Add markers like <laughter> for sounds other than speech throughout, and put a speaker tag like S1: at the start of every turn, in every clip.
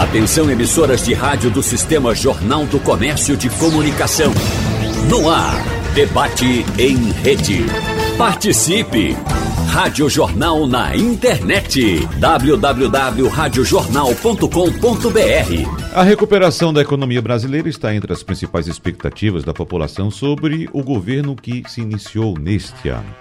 S1: Atenção emissoras de rádio do Sistema Jornal do Comércio de Comunicação. No ar, debate em rede. Participe! Rádio Jornal na internet. www.radiojornal.com.br
S2: A recuperação da economia brasileira está entre as principais expectativas da população sobre o governo que se iniciou neste ano.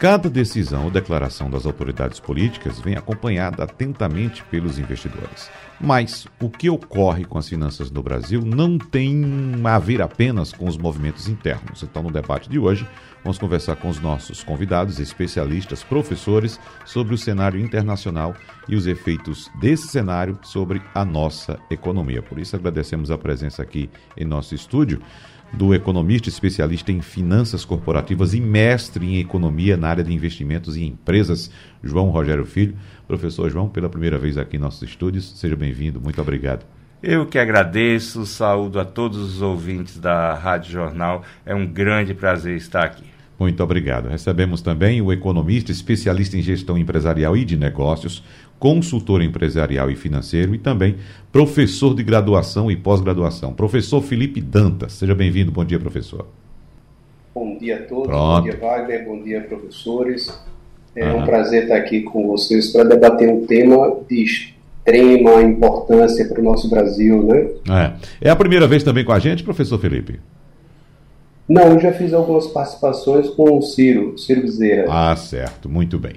S2: Cada decisão ou declaração das autoridades políticas vem acompanhada atentamente pelos investidores. Mas o que ocorre com as finanças no Brasil não tem a ver apenas com os movimentos internos. Então, no debate de hoje, vamos conversar com os nossos convidados, especialistas, professores, sobre o cenário internacional e os efeitos desse cenário sobre a nossa economia. Por isso, agradecemos a presença aqui em nosso estúdio do economista especialista em finanças corporativas e mestre em economia na área de investimentos e empresas, João Rogério Filho. Professor João, pela primeira vez aqui em nossos estúdios, seja bem-vindo, muito obrigado.
S3: Eu que agradeço, saúdo a todos os ouvintes da Rádio Jornal, é um grande prazer estar aqui.
S2: Muito obrigado. Recebemos também o economista especialista em gestão empresarial e de negócios, consultor empresarial e financeiro e também professor de graduação e pós-graduação. Professor Felipe Dantas. Seja bem-vindo. Bom dia, professor.
S4: Bom dia a todos. Pronto. Bom dia, Wagner. Bom dia, professores. É um prazer estar aqui com vocês para debater um tema de extrema importância para o nosso Brasil,
S2: né? É. é a primeira vez também com a gente, professor Felipe?
S4: Não, eu já fiz algumas participações com o Ciro, Ciro Bezerra.
S2: Ah, certo. Muito bem.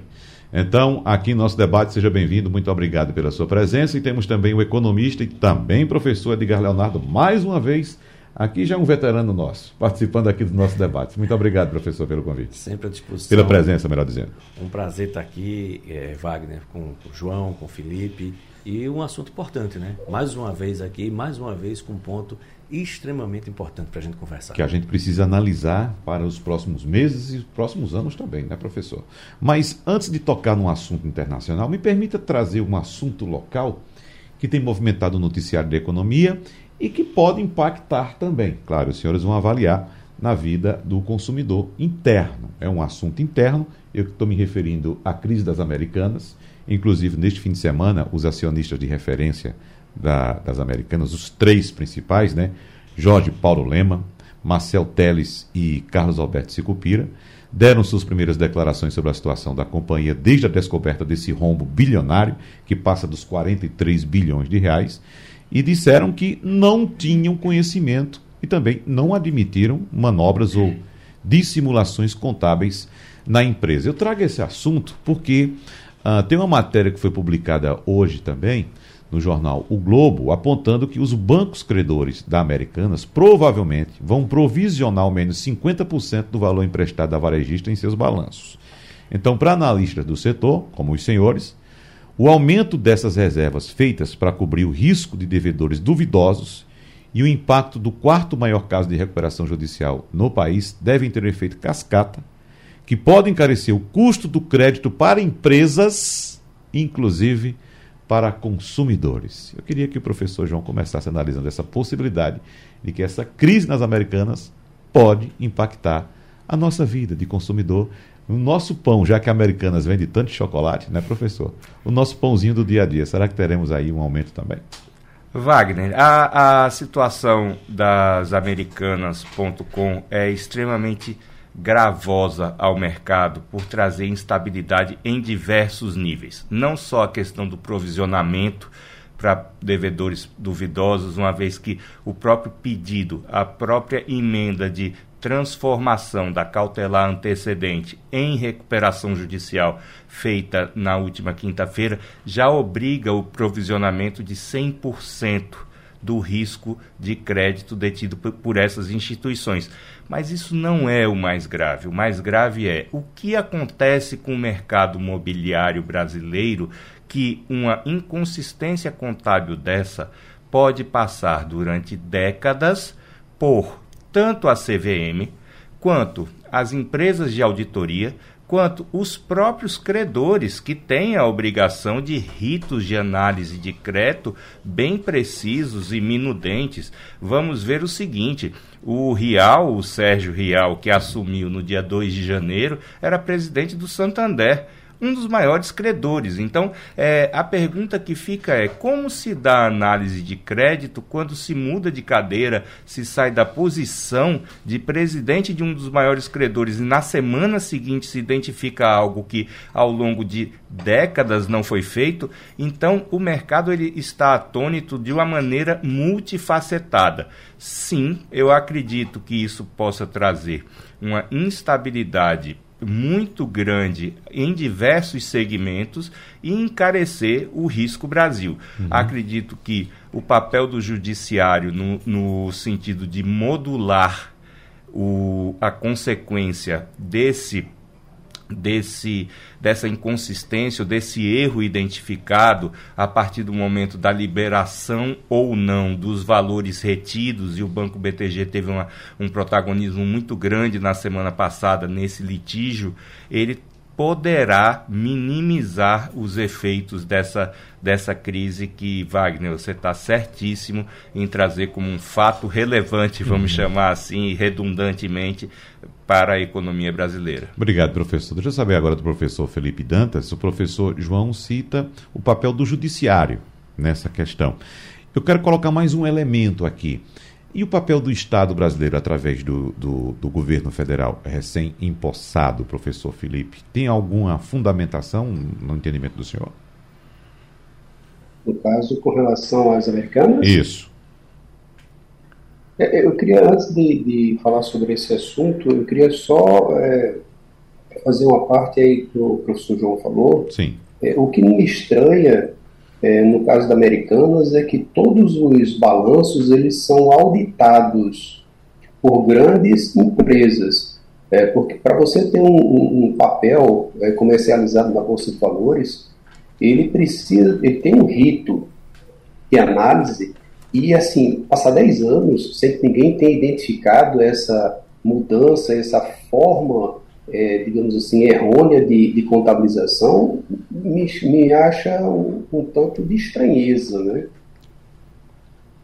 S2: Então, aqui em nosso debate, seja bem-vindo, muito obrigado pela sua presença. E temos também o economista e também professor Edgar Leonardo, mais uma vez, aqui já um veterano nosso, participando aqui do nosso debate. Muito obrigado, professor, pelo convite.
S5: Sempre à disposição.
S2: Pela presença, melhor dizendo.
S5: Um prazer estar aqui, é, Wagner, com o João, com o Felipe. E um assunto importante, né? Mais uma vez aqui, mais uma vez com um ponto extremamente importante para a gente conversar.
S2: Que a gente precisa analisar para os próximos meses e os próximos anos também, né, professor? Mas antes de tocar num assunto internacional, me permita trazer um assunto local que tem movimentado o noticiário da economia e que pode impactar também. Claro, os senhores vão avaliar na vida do consumidor interno. É um assunto interno, eu estou me referindo à crise das Americanas. Inclusive, neste fim de semana, os acionistas de referência da, das americanas, os três principais, né? Jorge Paulo Lema, Marcel Teles e Carlos Alberto Sicupira, deram suas primeiras declarações sobre a situação da companhia desde a descoberta desse rombo bilionário, que passa dos 43 bilhões de reais, e disseram que não tinham conhecimento e também não admitiram manobras ou dissimulações contábeis na empresa. Eu trago esse assunto porque uh, tem uma matéria que foi publicada hoje também, no jornal O Globo, apontando que os bancos credores da Americanas provavelmente vão provisionar ao menos 50% do valor emprestado à varejista em seus balanços. Então, para analistas do setor, como os senhores, o aumento dessas reservas feitas para cobrir o risco de devedores duvidosos e o impacto do quarto maior caso de recuperação judicial no país devem ter um efeito cascata que pode encarecer o custo do crédito para empresas, inclusive para consumidores. Eu queria que o professor João começasse analisando essa possibilidade de que essa crise nas Americanas pode impactar a nossa vida de consumidor, o nosso pão, já que a Americanas vende tanto chocolate, né, professor? O nosso pãozinho do dia a dia, será que teremos aí um aumento também?
S3: Wagner, a, a situação das Americanas.com é extremamente gravosa ao mercado por trazer instabilidade em diversos níveis. Não só a questão do provisionamento para devedores duvidosos, uma vez que o próprio pedido, a própria emenda de transformação da cautelar antecedente em recuperação judicial feita na última quinta-feira já obriga o provisionamento de 100% do risco de crédito detido por essas instituições. Mas isso não é o mais grave. O mais grave é o que acontece com o mercado mobiliário brasileiro que uma inconsistência contábil dessa pode passar durante décadas por tanto a CVM quanto as empresas de auditoria quanto os próprios credores, que têm a obrigação de ritos de análise de crédito bem precisos e minudentes. Vamos ver o seguinte: o Rial, o Sérgio Rial, que assumiu no dia 2 de janeiro, era presidente do Santander. Um dos maiores credores. Então, é, a pergunta que fica é como se dá análise de crédito quando se muda de cadeira, se sai da posição de presidente de um dos maiores credores e na semana seguinte se identifica algo que ao longo de décadas não foi feito, então o mercado ele está atônito de uma maneira multifacetada. Sim, eu acredito que isso possa trazer uma instabilidade muito grande em diversos segmentos e encarecer o risco Brasil. Uhum. Acredito que o papel do judiciário no, no sentido de modular o, a consequência desse desse dessa inconsistência, desse erro identificado a partir do momento da liberação ou não dos valores retidos, e o Banco BTG teve uma, um protagonismo muito grande na semana passada nesse litígio, ele poderá minimizar os efeitos dessa, dessa crise que, Wagner, você está certíssimo em trazer como um fato relevante, vamos uhum. chamar assim, redundantemente, para a economia brasileira.
S2: Obrigado, professor. Deixa eu saber agora do professor Felipe Dantas. O professor João cita o papel do judiciário nessa questão. Eu quero colocar mais um elemento aqui. E o papel do Estado brasileiro através do, do, do governo federal recém-impossado, professor Felipe, tem alguma fundamentação no entendimento do senhor?
S4: No caso, com relação às americanas?
S2: Isso.
S4: É, eu queria, antes de, de falar sobre esse assunto, eu queria só é, fazer uma parte aí que o professor João falou.
S2: Sim.
S4: É, o que me estranha é, no caso da Americanas, é que todos os balanços eles são auditados por grandes empresas. É, porque para você ter um, um, um papel é, comercializado na Bolsa de Valores, ele precisa, ele tem um rito de análise e assim, passar 10 anos sem que ninguém tenha identificado essa mudança, essa forma é, digamos assim, errônea de, de contabilização, me, me acha um, um, tanto de estranheza, né?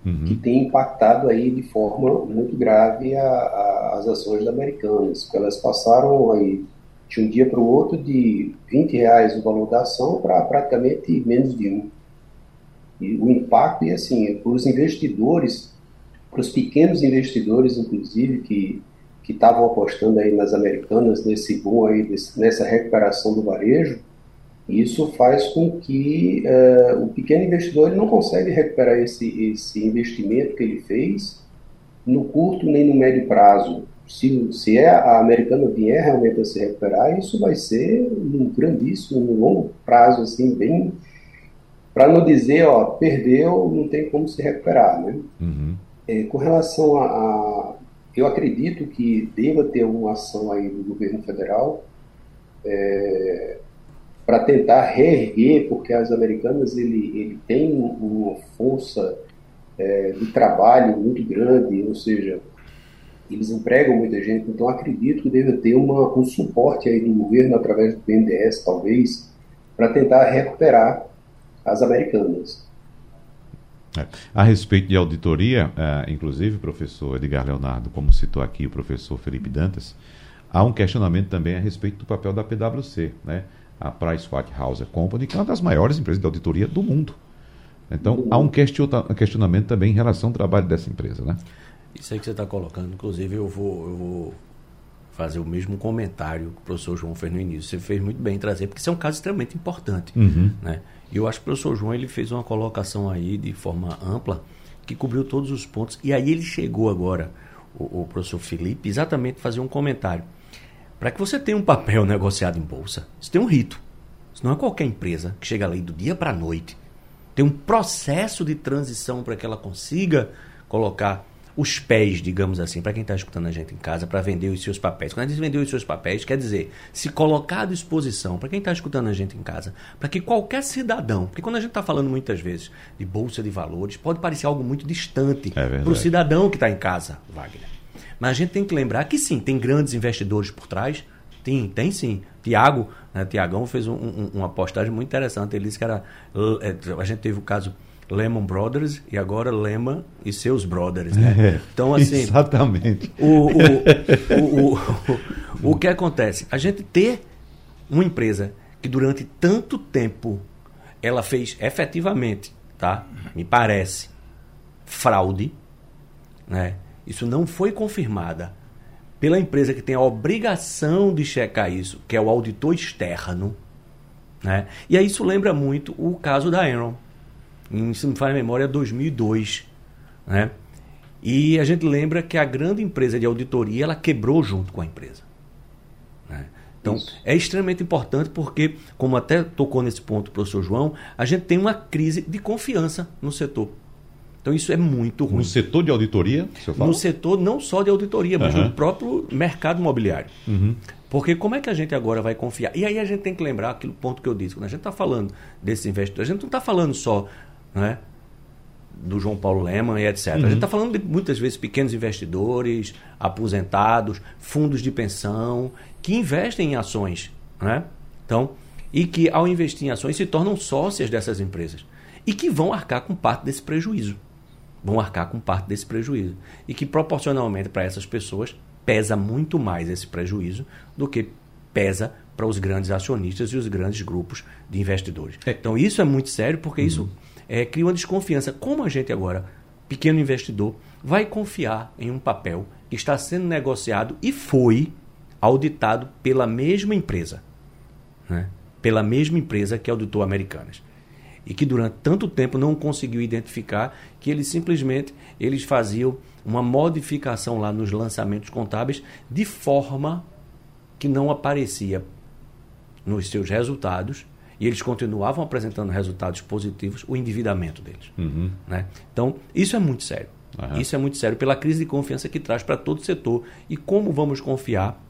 S4: Uhum. Que tem impactado aí de forma muito grave a, a, as ações da Americanas, porque elas passaram aí de um dia para o outro de 20 reais o valor da ação para praticamente menos de um. E o impacto, e assim, para os investidores, para os pequenos investidores, inclusive, que que estavam apostando aí nas americanas nesse boom aí, desse, nessa recuperação do varejo, isso faz com que uh, o pequeno investidor ele não consegue recuperar esse, esse investimento que ele fez no curto nem no médio prazo. Se, se é a americana vier realmente a se recuperar, isso vai ser um grandíssimo, um longo prazo, assim, bem. Para não dizer, ó, perdeu, não tem como se recuperar, né? Uhum. É, com relação a, a eu acredito que deva ter uma ação aí do governo federal é, para tentar reerguer, porque as americanas ele, ele tem uma força é, de trabalho muito grande, ou seja, eles empregam muita gente, então acredito que deva ter uma, um suporte aí do governo através do BNDES, talvez, para tentar recuperar as americanas.
S2: É. A respeito de auditoria, é, inclusive, professor Edgar Leonardo, como citou aqui o professor Felipe Dantas, há um questionamento também a respeito do papel da PwC, né? a PricewaterhouseCompany, que é uma das maiores empresas de auditoria do mundo. Então, há um questionamento também em relação ao trabalho dessa empresa. Né?
S5: Isso aí que você está colocando, inclusive, eu vou, eu vou fazer o mesmo comentário que o professor João fez no início. Você fez muito bem em trazer, porque isso é um caso extremamente importante. Uhum. Né? E eu acho que o professor João ele fez uma colocação aí de forma ampla que cobriu todos os pontos. E aí ele chegou agora, o, o professor Felipe, exatamente fazer um comentário. Para que você tenha um papel <laughs> negociado em bolsa, isso tem um rito. Isso não é qualquer empresa que chega ali do dia para a noite. Tem um processo de transição para que ela consiga colocar os pés, digamos assim, para quem está escutando a gente em casa, para vender os seus papéis. Quando a gente vender os seus papéis, quer dizer, se colocar à disposição, para quem está escutando a gente em casa, para que qualquer cidadão, porque quando a gente está falando muitas vezes de bolsa de valores, pode parecer algo muito distante é para o cidadão que está em casa, Wagner. Mas a gente tem que lembrar que sim, tem grandes investidores por trás, tem, tem sim. Tiago, né, Tiagão fez um, um, uma postagem muito interessante. Ele disse que era. Eh, a gente teve o caso Lehman Brothers e agora Lehman e seus brothers, né?
S2: É, então, assim. Exatamente.
S5: O, o, o, o, o, que acontece? A gente ter uma empresa que durante tanto tempo ela fez efetivamente, tá? Me parece, fraude, né? Isso não foi confirmada pela empresa que tem a obrigação de checar isso, que é o auditor externo, né? E aí isso lembra muito o caso da Enron, em, se me faz a memória, 2002, né? E a gente lembra que a grande empresa de auditoria ela quebrou junto com a empresa. Né? Então, Isso. é extremamente importante porque, como até tocou nesse ponto o professor João, a gente tem uma crise de confiança no setor. Então, isso é muito ruim.
S2: No setor de auditoria,
S5: você fala? No setor não só de auditoria, mas uhum. no próprio mercado imobiliário. Uhum. Porque como é que a gente agora vai confiar? E aí a gente tem que lembrar aquele ponto que eu disse, quando a gente está falando desses investidores, a gente não está falando só né, do João Paulo Leman e etc. Uhum. A gente está uhum. falando de muitas vezes pequenos investidores, aposentados, fundos de pensão, que investem em ações. Né? Então, e que ao investir em ações se tornam sócias dessas empresas. E que vão arcar com parte desse prejuízo. Vão arcar com parte desse prejuízo. E que proporcionalmente para essas pessoas pesa muito mais esse prejuízo do que pesa para os grandes acionistas e os grandes grupos de investidores. É. Então isso é muito sério porque uhum. isso é, cria uma desconfiança. Como a gente agora, pequeno investidor, vai confiar em um papel que está sendo negociado e foi auditado pela mesma empresa, né? pela mesma empresa que auditou Americanas e que durante tanto tempo não conseguiu identificar que eles simplesmente eles faziam uma modificação lá nos lançamentos contábeis de forma que não aparecia nos seus resultados e eles continuavam apresentando resultados positivos, o endividamento deles. Uhum. Né? Então, isso é muito sério. Uhum. Isso é muito sério pela crise de confiança que traz para todo o setor. E como vamos confiar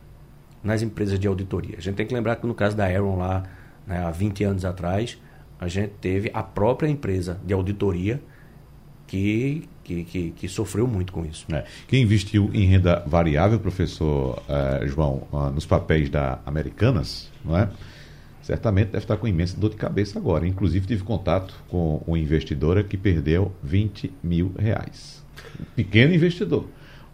S5: nas empresas de auditoria? A gente tem que lembrar que no caso da Aaron lá, né, há 20 anos atrás, a gente teve a própria empresa de auditoria que, que, que, que sofreu muito com isso.
S2: É. Quem investiu em renda variável, professor uh, João, uh, nos papéis da Americanas, não é? Certamente deve estar com imensa dor de cabeça agora. Inclusive, tive contato com uma investidora que perdeu 20 mil reais. Um pequeno investidor.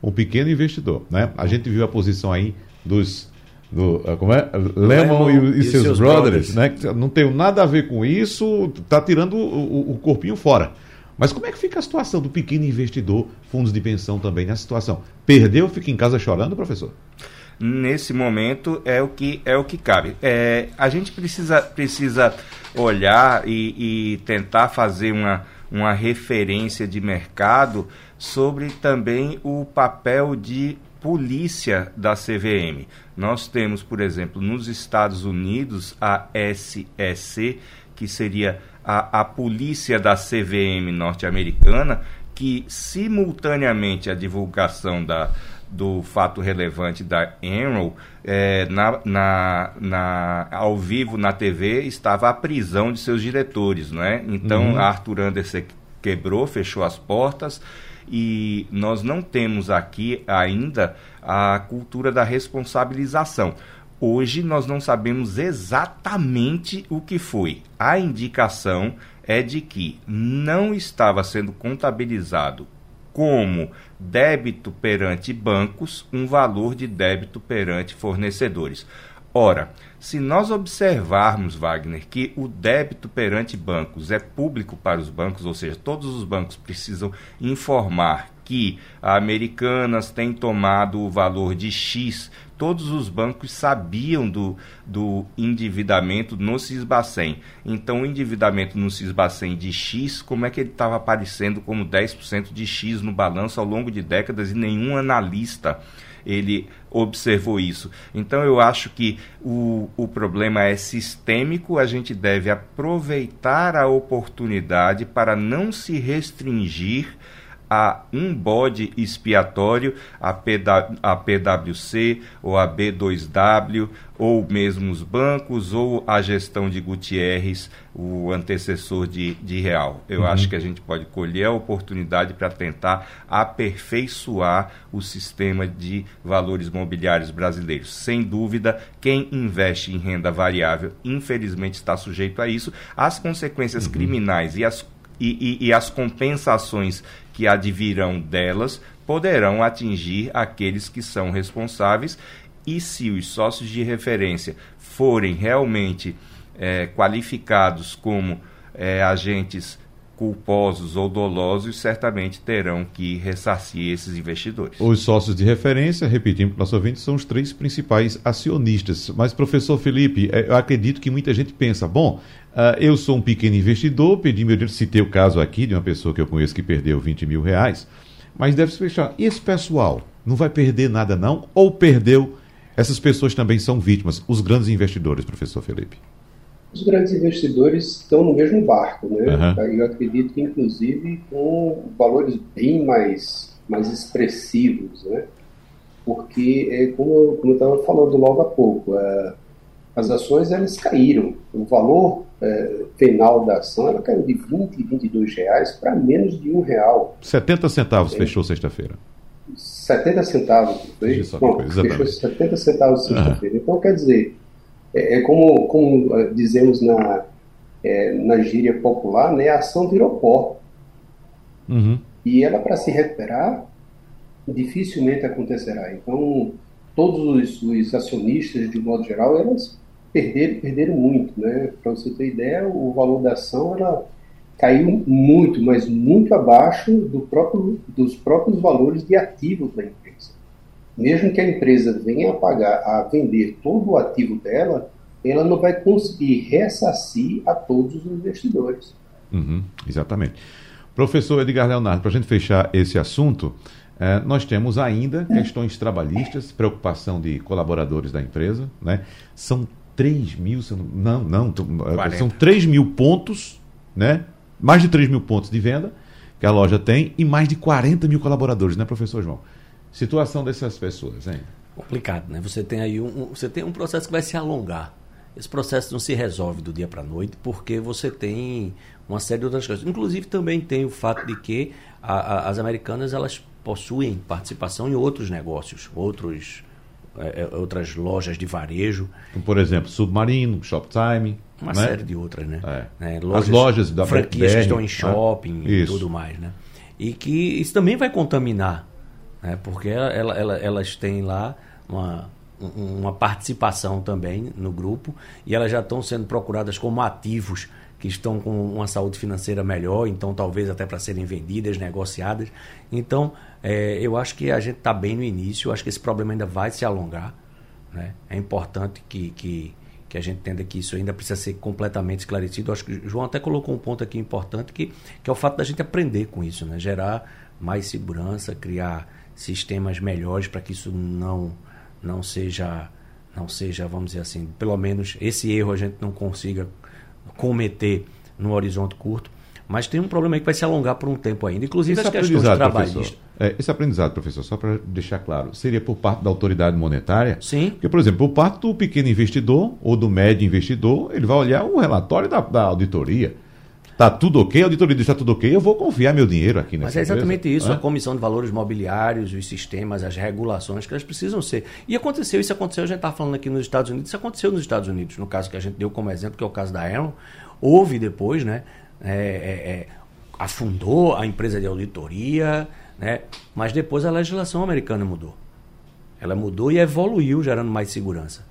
S2: Um pequeno investidor. Né? A gente viu a posição aí dos. Do, ah, como é? Lemon, e, e, seus, seus brothers, brothers, né? Não tem nada a ver com isso, está tirando o, o corpinho fora. Mas como é que fica a situação do pequeno investidor, fundos de pensão também nessa situação? Perdeu, fica em casa chorando, professor?
S3: Nesse momento é o que é o que cabe. É, a gente precisa, precisa olhar e, e tentar fazer uma, uma referência de mercado sobre também o papel de polícia da CVM. Nós temos, por exemplo, nos Estados Unidos a SEC, que seria a, a polícia da CVM norte-americana, que simultaneamente a divulgação da, do fato relevante da Enron, é, na, na, na, ao vivo na TV estava a prisão de seus diretores, né? Então uhum. Arthur Anderson quebrou, fechou as portas e nós não temos aqui ainda a cultura da responsabilização. Hoje nós não sabemos exatamente o que foi. A indicação é de que não estava sendo contabilizado como débito perante bancos um valor de débito perante fornecedores. Ora, se nós observarmos, Wagner, que o débito perante bancos é público para os bancos, ou seja, todos os bancos precisam informar que a Americanas tem tomado o valor de X todos os bancos sabiam do, do endividamento no Cisbacen. Então, o endividamento no Cisbacen de X, como é que ele estava aparecendo como 10% de X no balanço ao longo de décadas e nenhum analista ele observou isso. Então eu acho que o, o problema é sistêmico, a gente deve aproveitar a oportunidade para não se restringir a um bode expiatório, a, PW, a PwC ou a B2W, ou mesmo os bancos, ou a gestão de Gutierrez, o antecessor de, de Real. Eu uhum. acho que a gente pode colher a oportunidade para tentar aperfeiçoar o sistema de valores mobiliários brasileiros. Sem dúvida, quem investe em renda variável, infelizmente, está sujeito a isso. As consequências uhum. criminais e as e, e, e, as compensações que advirão delas poderão atingir aqueles que são responsáveis. E se os sócios de referência forem realmente é, qualificados como é, agentes culposos ou dolosos certamente terão que ressarcir esses investidores.
S2: Os sócios de referência, repetindo para nosso ouvinte, são os três principais acionistas. Mas, professor Felipe, é, eu acredito que muita gente pensa, bom, uh, eu sou um pequeno investidor, pedi meu dinheiro, citei o caso aqui de uma pessoa que eu conheço que perdeu 20 mil reais, mas deve se fechar. E esse pessoal não vai perder nada não? Ou perdeu? Essas pessoas também são vítimas, os grandes investidores, professor Felipe
S4: os grandes investidores estão no mesmo barco, né? Uhum. Eu acredito que, inclusive, com valores bem mais, mais expressivos, né? Porque, é, como, como eu estava falando logo há pouco, é, as ações elas caíram. O valor é, final da ação ela caiu de 20 e 22 reais para menos de um real.
S2: 70 centavos é. fechou sexta-feira.
S4: 70 centavos, foi? Bom, fechou 70 centavos sexta-feira. Uhum. Então, quer dizer, é, é como, como eh, dizemos na, é, na gíria popular, né, a ação virou pó. Uhum. E ela, para se recuperar, dificilmente acontecerá. Então, todos os, os, acionistas, de modo geral, elas perderam, perderam muito. Né? Para você ter ideia, o valor da ação ela caiu muito, mas muito abaixo do próprio, dos próprios valores de ativos da empresa mesmo que a empresa venha a pagar, a vender todo o ativo dela, ela não vai conseguir ressarcir a todos os investidores.
S2: Uhum, exatamente. Professor Edgar Leonardo, para a gente fechar esse assunto, eh, nós temos ainda questões trabalhistas, preocupação de colaboradores da empresa, né? São 3 mil, não, não, eh, são 3 mil pontos, né? Mais de 3 mil pontos de venda que a loja tem e mais de 40 mil colaboradores, né, professor João? Situação dessas pessoas, hein?
S5: Complicado, né? Você tem aí um, você tem um processo que vai se alongar. Esse processo não se resolve do dia para a noite, porque você tem uma série de outras coisas. Inclusive também tem o fato de que a, a, as americanas elas possuem participação em outros negócios, outros é, é outras lojas de varejo.
S2: Por exemplo, Submarino, Shoptime.
S5: Uma né? série de outras, né?
S2: É. É, lojas, As lojas da
S5: franquias BR, que estão em shopping e tudo mais, né? E que isso também vai contaminar né? porque ela, ela, elas têm lá uma, uma participação também no grupo e elas já estão sendo procuradas como ativos que estão com uma saúde financeira melhor, então talvez até para serem vendidas, negociadas. Então, é, eu acho que a gente está bem no início, eu acho que esse problema ainda vai se alongar. Né? É importante que, que, que a gente entenda que isso ainda precisa ser completamente esclarecido. Eu acho que o João até colocou um ponto aqui importante, que, que é o fato da gente aprender com isso, né? gerar mais segurança, criar sistemas melhores para que isso não não seja não seja, vamos dizer assim, pelo menos esse erro a gente não consiga cometer no horizonte curto. Mas tem um problema aí que vai se alongar por um tempo ainda, inclusive esse as questões trabalhistas.
S2: É, esse aprendizado, professor, só para deixar claro, seria por parte da autoridade monetária?
S5: Sim.
S2: Porque, por exemplo, por parte do pequeno investidor ou do médio investidor, ele vai olhar o relatório da, da auditoria. Está tudo ok, a auditoria diz está tudo ok, eu vou confiar meu dinheiro aqui nessa
S5: Mas é exatamente empresa. isso, a Comissão de Valores Mobiliários, os sistemas, as regulações que elas precisam ser. E aconteceu, isso aconteceu, a gente está falando aqui nos Estados Unidos, isso aconteceu nos Estados Unidos, no caso que a gente deu como exemplo, que é o caso da Aaron, houve depois, né, é, é, é, afundou a empresa de auditoria, né, mas depois a legislação americana mudou. Ela mudou e evoluiu, gerando mais segurança.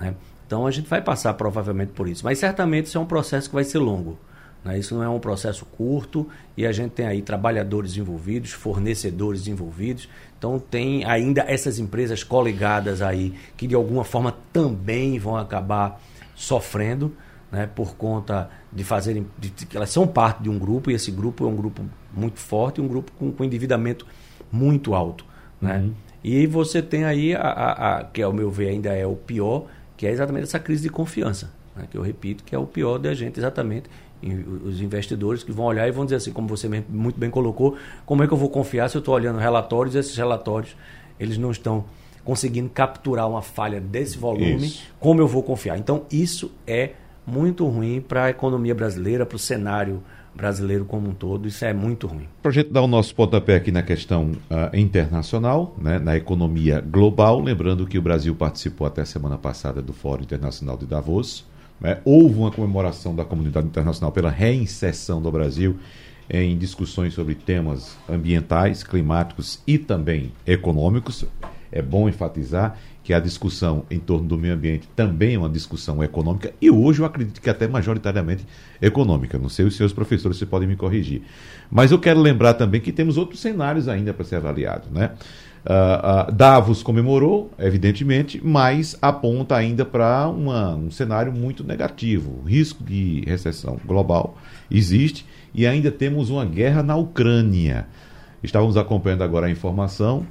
S5: Né? Então a gente vai passar provavelmente por isso. Mas certamente isso é um processo que vai ser longo. Né? Isso não é um processo curto e a gente tem aí trabalhadores envolvidos, fornecedores envolvidos. Então tem ainda essas empresas coligadas aí que de alguma forma também vão acabar sofrendo né, por conta de fazerem. De, de, elas são parte de um grupo e esse grupo é um grupo muito forte, um grupo com, com endividamento muito alto. Né? Uhum. E você tem aí, a, a, a, que ao meu ver ainda é o pior, que é exatamente essa crise de confiança. Né? Que eu repito que é o pior da gente exatamente os investidores que vão olhar e vão dizer assim, como você muito bem colocou, como é que eu vou confiar se eu estou olhando relatórios e esses relatórios eles não estão conseguindo capturar uma falha desse volume, isso. como eu vou confiar? Então isso é muito ruim para a economia brasileira, para o cenário brasileiro como um todo, isso é muito ruim.
S2: Para a gente dar o nosso pontapé aqui na questão uh, internacional, né, na economia global, lembrando que o Brasil participou até semana passada do Fórum Internacional de Davos, né? Houve uma comemoração da comunidade internacional pela reinserção do Brasil em discussões sobre temas ambientais, climáticos e também econômicos. É bom enfatizar que a discussão em torno do meio ambiente também é uma discussão econômica e hoje eu acredito que até majoritariamente econômica. Não sei os seus professores se podem me corrigir. Mas eu quero lembrar também que temos outros cenários ainda para ser avaliados, né? Uh, uh, Davos comemorou, evidentemente, mas aponta ainda para um cenário muito negativo. O risco de recessão global existe e ainda temos uma guerra na Ucrânia. Estávamos acompanhando agora a informação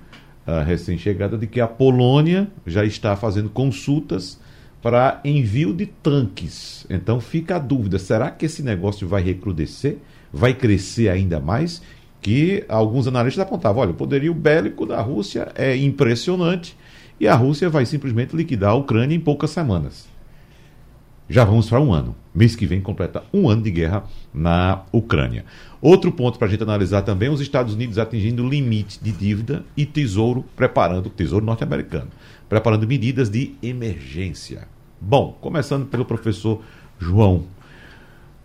S2: uh, recém-chegada de que a Polônia já está fazendo consultas para envio de tanques. Então fica a dúvida: será que esse negócio vai recrudescer? Vai crescer ainda mais? Que alguns analistas apontavam: olha, o poderio bélico da Rússia é impressionante e a Rússia vai simplesmente liquidar a Ucrânia em poucas semanas. Já vamos para um ano. Mês que vem completa um ano de guerra na Ucrânia. Outro ponto para a gente analisar também: os Estados Unidos atingindo o limite de dívida e Tesouro preparando, Tesouro norte-americano, preparando medidas de emergência. Bom, começando pelo professor João.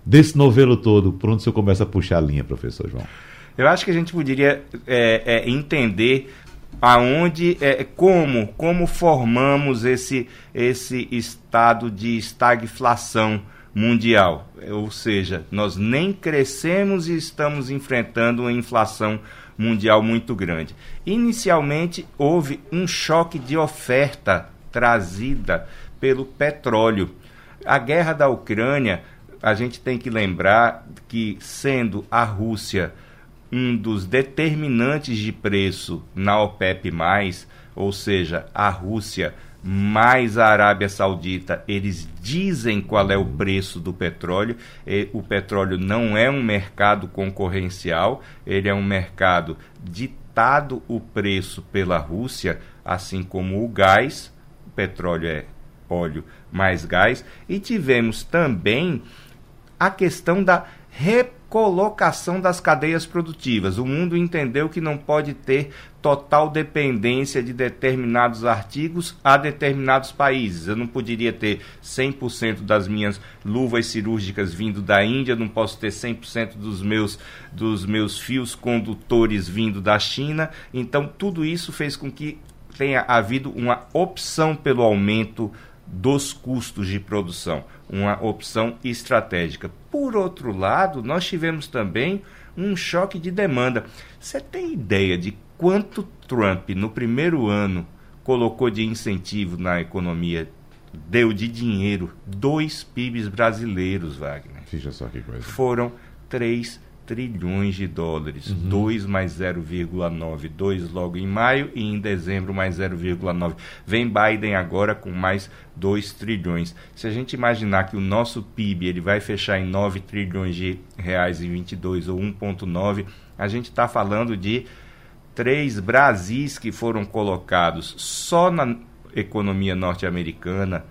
S2: Desse novelo todo, por onde você começa a puxar a linha, professor João?
S3: Eu acho que a gente poderia é, é, entender aonde é, como como formamos esse esse estado de estagflação mundial, ou seja, nós nem crescemos e estamos enfrentando uma inflação mundial muito grande. Inicialmente houve um choque de oferta trazida pelo petróleo. A guerra da Ucrânia, a gente tem que lembrar que sendo a Rússia um dos determinantes de preço na OPEP+, ou seja, a Rússia mais a Arábia Saudita, eles dizem qual é o preço do petróleo. o petróleo não é um mercado concorrencial, ele é um mercado ditado o preço pela Rússia, assim como o gás. O petróleo é óleo mais gás. E tivemos também a questão da recolocação das cadeias produtivas. O mundo entendeu que não pode ter total dependência de determinados artigos a determinados países. Eu não poderia ter 100% das minhas luvas cirúrgicas vindo da Índia, não posso ter 100% dos meus dos meus fios condutores vindo da China. Então tudo isso fez com que tenha havido uma opção pelo aumento dos custos de produção, uma opção estratégica. Por outro lado, nós tivemos também um choque de demanda. Você tem ideia de quanto Trump, no primeiro ano, colocou de incentivo na economia? Deu de dinheiro dois PIBs brasileiros, Wagner.
S2: Veja só que coisa.
S3: Foram 3 trilhões de dólares. Uhum. 2 mais 0,9. 2 logo em maio e em dezembro mais 0,9. Vem Biden agora com mais 2 trilhões. Se a gente imaginar que o nosso PIB ele vai fechar em 9 trilhões de reais em 22 ou 1,9, a gente está falando de três Brasis que foram colocados só na economia norte-americana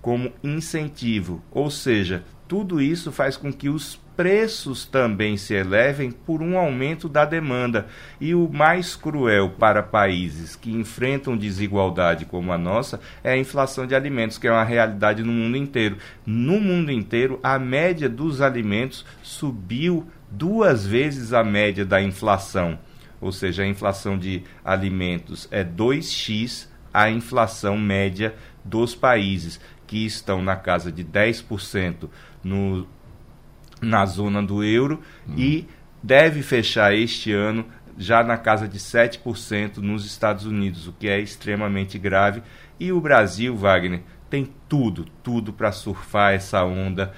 S3: como incentivo. Ou seja, tudo isso faz com que os preços também se elevem por um aumento da demanda. E o mais cruel para países que enfrentam desigualdade como a nossa é a inflação de alimentos, que é uma realidade no mundo inteiro. No mundo inteiro, a média dos alimentos subiu duas vezes a média da inflação. Ou seja, a inflação de alimentos é 2x a inflação média dos países, que estão na casa de 10% no na zona do euro hum. e deve fechar este ano já na casa de 7% nos Estados Unidos, o que é extremamente grave. E o Brasil, Wagner, tem tudo, tudo para surfar essa onda.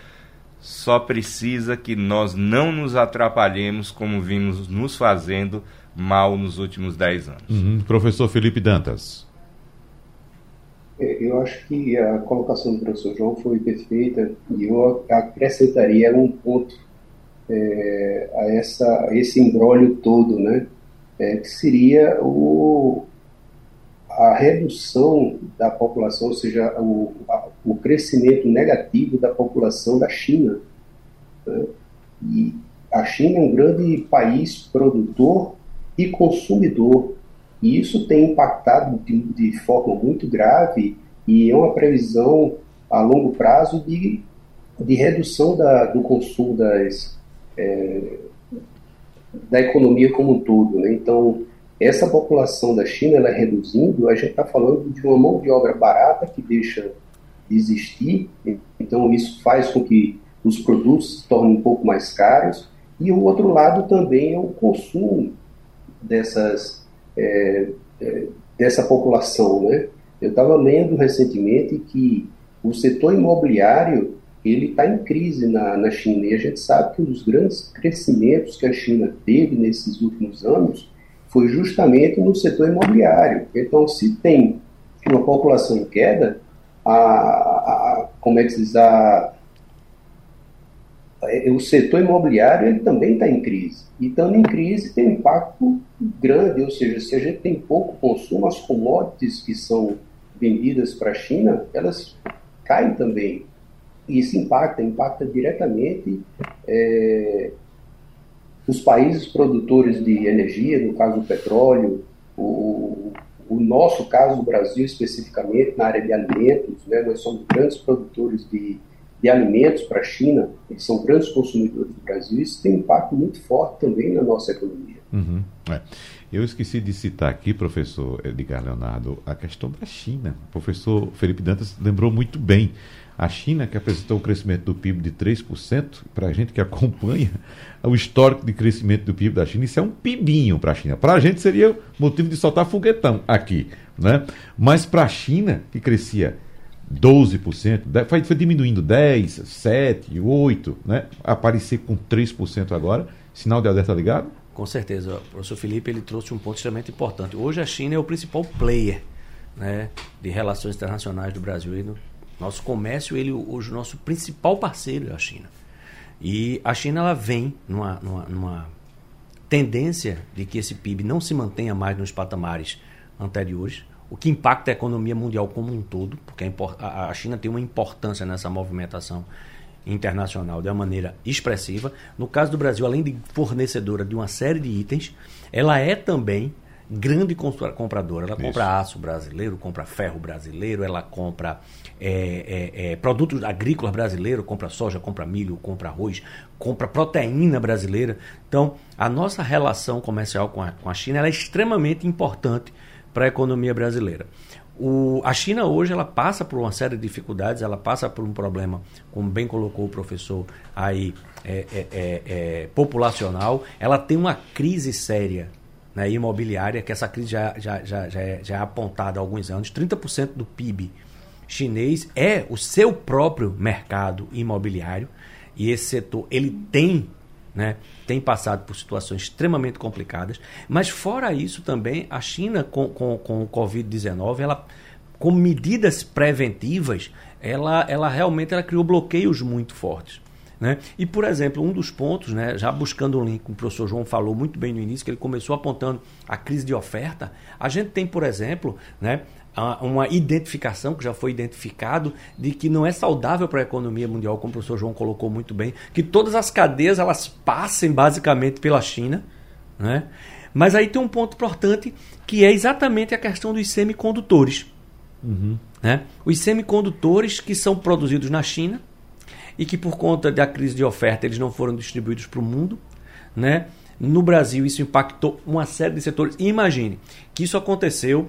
S3: Só precisa que nós não nos atrapalhemos como vimos nos fazendo mal nos últimos 10 anos.
S2: Uhum. Professor Felipe Dantas.
S4: É, eu acho que a colocação do professor João foi perfeita e eu acrescentaria um ponto é, a, essa, esse embrólio todo, né? É, que seria o, a redução da população, ou seja, o, a, o crescimento negativo da população da China. Né? E a China é um grande país produtor e consumidor e isso tem impactado de, de forma muito grave e é uma previsão a longo prazo de, de redução da, do consumo das, é, da economia como um todo. Né? Então, essa população da China ela é reduzindo, a gente está falando de uma mão de obra barata que deixa de existir, então isso faz com que os produtos se tornem um pouco mais caros, e o outro lado também é o consumo dessas, é, é, dessa população. Né? Eu estava lendo recentemente que o setor imobiliário ele está em crise na, na China e a gente sabe que um dos grandes crescimentos que a China teve nesses últimos anos foi justamente no setor imobiliário. Então, se tem uma população em queda, a, a como é que se diz, a, o setor imobiliário ele também está em crise. E estando em crise tem um impacto grande, ou seja, se a gente tem pouco consumo, as commodities que são vendidas para a China, elas caem também. E isso impacta, impacta diretamente é, os países produtores de energia, no caso do petróleo, o, o nosso caso do Brasil especificamente na área de alimentos, né, nós somos grandes produtores de, de alimentos para a China, eles são grandes consumidores do Brasil, isso tem um impacto muito forte também na nossa economia.
S2: Uhum, é. Eu esqueci de citar aqui, professor Edgar Leonardo, a questão da China. O professor Felipe Dantas lembrou muito bem. A China, que apresentou um crescimento do PIB de 3%, para a gente que acompanha <laughs> o histórico de crescimento do PIB da China, isso é um pibinho para a China. Para a gente seria motivo de soltar foguetão aqui. Né? Mas para a China, que crescia 12%, foi, foi diminuindo 10%, 7%, 8%, né? aparecer com 3% agora, sinal de alerta ligado?
S5: Com certeza. O professor Felipe ele trouxe um ponto extremamente importante. Hoje a China é o principal player né, de relações internacionais do Brasil. E no nosso comércio, ele hoje o nosso principal parceiro é a China. E a China ela vem numa, numa, numa tendência de que esse PIB não se mantenha mais nos patamares anteriores, o que impacta a economia mundial como um todo, porque a China tem uma importância nessa movimentação internacional de uma maneira expressiva. No caso do Brasil, além de fornecedora de uma série de itens, ela é também grande compradora. Ela Isso. compra aço brasileiro, compra ferro brasileiro, ela compra é, é, é, produtos agrícolas brasileiros, compra soja, compra milho, compra arroz, compra proteína brasileira. Então, a nossa relação comercial com a, com a China é extremamente importante para a economia brasileira. O, a China hoje ela passa por uma série de dificuldades, ela passa por um problema, como bem colocou o professor aí, é, é, é, é populacional. Ela tem uma crise séria né, imobiliária, que essa crise já, já, já, já, é, já é apontada há alguns anos. 30% do PIB chinês é o seu próprio mercado imobiliário e esse setor ele tem né, tem passado por situações extremamente complicadas. Mas fora isso também, a China com, com, com o Covid-19, ela com medidas preventivas, ela, ela realmente ela criou bloqueios muito fortes. Né? E, por exemplo, um dos pontos, né, já buscando o link o professor João falou muito bem no início, que ele começou apontando a crise de oferta, a gente tem, por exemplo, né, uma identificação que já foi identificado de que não é saudável para a economia mundial, como o professor João colocou muito bem, que todas as cadeias elas passem basicamente pela China, né? Mas aí tem um ponto importante que é exatamente a questão dos semicondutores. Uhum. Né? Os semicondutores que são produzidos na China e que por conta da crise de oferta eles não foram distribuídos para o mundo, né? No Brasil isso impactou uma série de setores. imagine que isso aconteceu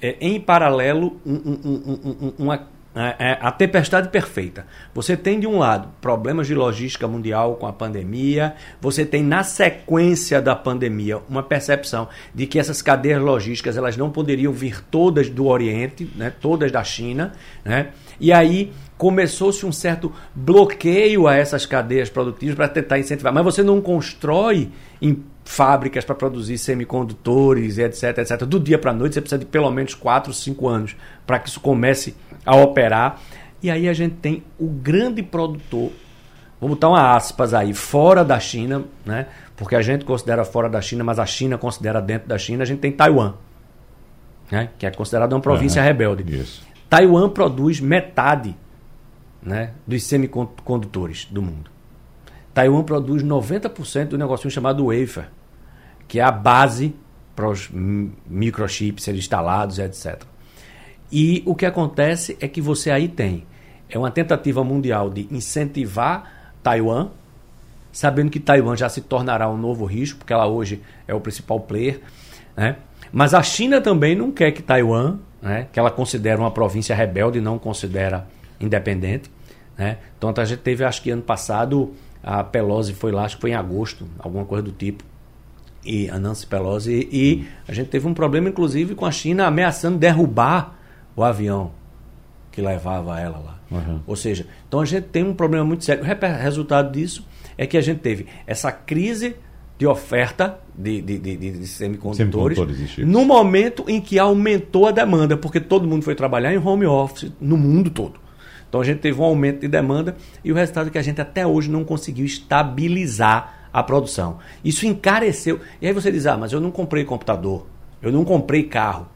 S5: é, em paralelo um, um, um, uma, a, a tempestade perfeita. Você tem, de um lado, problemas de logística mundial com a pandemia, você tem, na sequência da pandemia, uma percepção de que essas cadeias logísticas elas não poderiam vir todas do Oriente, né, todas da China, né, e aí começou-se um certo bloqueio a essas cadeias produtivas para tentar incentivar. Mas você não constrói em fábricas para produzir semicondutores, etc, etc. Do dia para a noite você precisa de pelo menos 4, 5 anos para que isso comece a operar. E aí a gente tem o grande produtor, vou botar uma aspas aí, fora da China, né? porque a gente considera fora da China, mas a China considera dentro da China, a gente tem Taiwan, né? que é considerada uma província uhum. rebelde. Isso. Taiwan produz metade né, dos semicondutores do mundo. Taiwan produz 90% do negócio chamado wafer, que é a base para os microchips serem instalados, etc. E o que acontece é que você aí tem é uma tentativa mundial de incentivar Taiwan, sabendo que Taiwan já se tornará um novo risco, porque ela hoje é o principal player. Né? Mas a China também não quer que Taiwan, né, que ela considera uma província rebelde não considera independente. Né? Então a gente teve, acho que ano passado, a Pelosi foi lá, acho que foi em agosto, alguma coisa do tipo, e a Nancy Pelosi, e a gente teve um problema, inclusive, com a China ameaçando derrubar o avião que levava ela lá. Uhum. Ou seja, então a gente tem um problema muito sério. O resultado disso é que a gente teve essa crise de oferta de, de, de, de semicondutores, semicondutores no momento em que aumentou a demanda, porque todo mundo foi trabalhar em home office no mundo todo. Então a gente teve um aumento de demanda e o resultado é que a gente até hoje não conseguiu estabilizar a produção. Isso encareceu. E aí você diz: ah, mas eu não comprei computador, eu não comprei carro.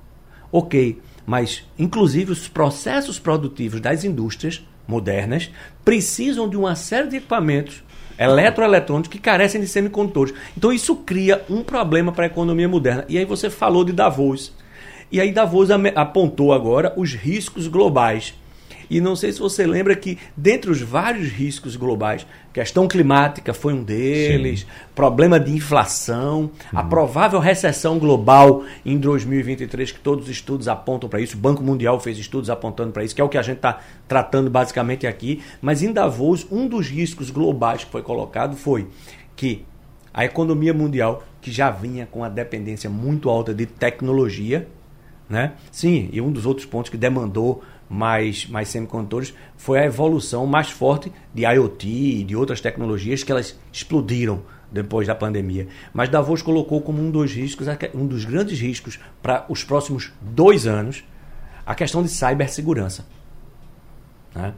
S5: Ok, mas inclusive os processos produtivos das indústrias modernas precisam de uma série de equipamentos eletroeletrônicos que carecem de semicondutores. Então isso cria um problema para a economia moderna. E aí você falou de Davos. E aí Davos apontou agora os riscos globais. E não sei se você lembra que, dentre os vários riscos globais, questão climática foi um deles, Sim. problema de inflação, uhum. a provável recessão global em 2023, que todos os estudos apontam para isso, o Banco Mundial fez estudos apontando para isso, que é o que a gente está tratando basicamente aqui. Mas em Davos, um dos riscos globais que foi colocado foi que a economia mundial, que já vinha com a dependência muito alta de tecnologia, né? Sim, e um dos outros pontos que demandou mais, mais semicondutores foi a evolução mais forte de IoT e de outras tecnologias que elas explodiram depois da pandemia. Mas Davos colocou como um dos riscos, um dos grandes riscos para os próximos dois anos, a questão de cibersegurança. Né?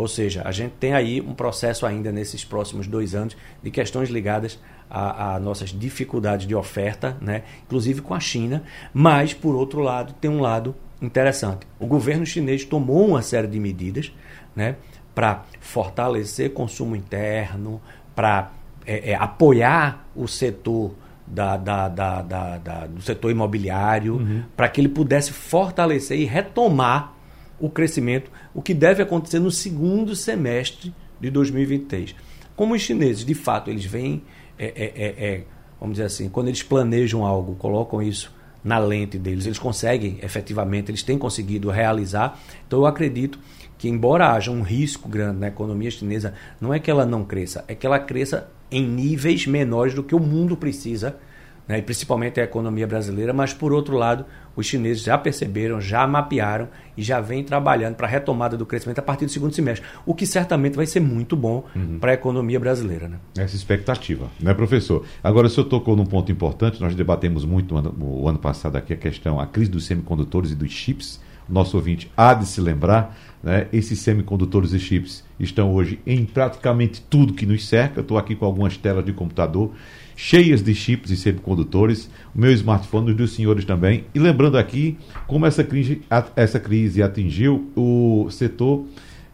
S5: Ou seja, a gente tem aí um processo ainda nesses próximos dois anos de questões ligadas a, a, nossas dificuldades de oferta, né? inclusive com a China, mas, por outro lado, tem um lado interessante. O governo chinês tomou uma série de medidas né, para fortalecer consumo interno, para é, é, apoiar o setor da, da, da, da, do setor imobiliário, uhum. para que ele pudesse fortalecer e retomar o crescimento, o que deve acontecer no segundo semestre de 2023. Como os chineses, de fato, eles vêm, é, é, é, é, vamos dizer assim, quando eles planejam algo, colocam isso na lente deles. Eles conseguem, efetivamente, eles têm conseguido realizar. Então eu acredito que, embora haja um risco grande na economia chinesa, não é que ela não cresça, é que ela cresça em níveis menores do que o mundo precisa né, e principalmente a economia brasileira, mas por outro lado, os chineses já perceberam, já mapearam e já vêm trabalhando para a retomada do crescimento a partir do segundo semestre, o que certamente vai ser muito bom uhum. para a economia brasileira. Né?
S2: Essa expectativa, né, professor? Agora, o senhor tocou num ponto importante, nós debatemos muito ano, o ano passado aqui a questão, a crise dos semicondutores e dos chips. O nosso ouvinte há de se lembrar, né, esses semicondutores e chips estão hoje em praticamente tudo que nos cerca. Estou aqui com algumas telas de computador cheias de chips e semicondutores, o meu smartphone e dos senhores também. E lembrando aqui como essa crise, essa crise atingiu o setor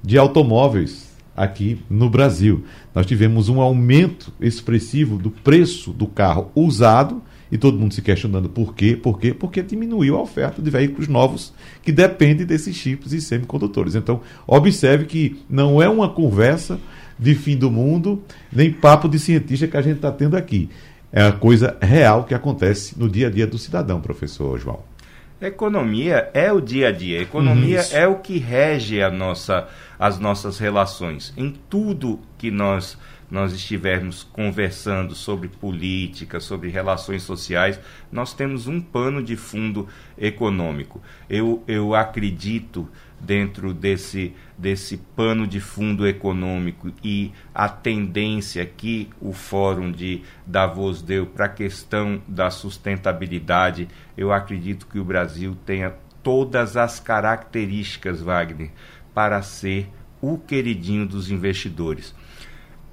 S2: de automóveis aqui no Brasil. Nós tivemos um aumento expressivo do preço do carro usado e todo mundo se questionando por quê? Por quê? Porque diminuiu a oferta de veículos novos que dependem desses chips e semicondutores. Então, observe que não é uma conversa de fim do mundo, nem papo de cientista que a gente está tendo aqui. É a coisa real que acontece no dia a dia do cidadão, professor João.
S3: Economia é o dia a dia. Economia Isso. é o que rege a nossa, as nossas relações. Em tudo que nós nós estivermos conversando sobre política, sobre relações sociais, nós temos um pano de fundo econômico. Eu, eu acredito dentro desse, desse pano de fundo econômico e a tendência que o Fórum de Davos deu para a questão da sustentabilidade, eu acredito que o Brasil tenha todas as características, Wagner, para ser o queridinho dos investidores.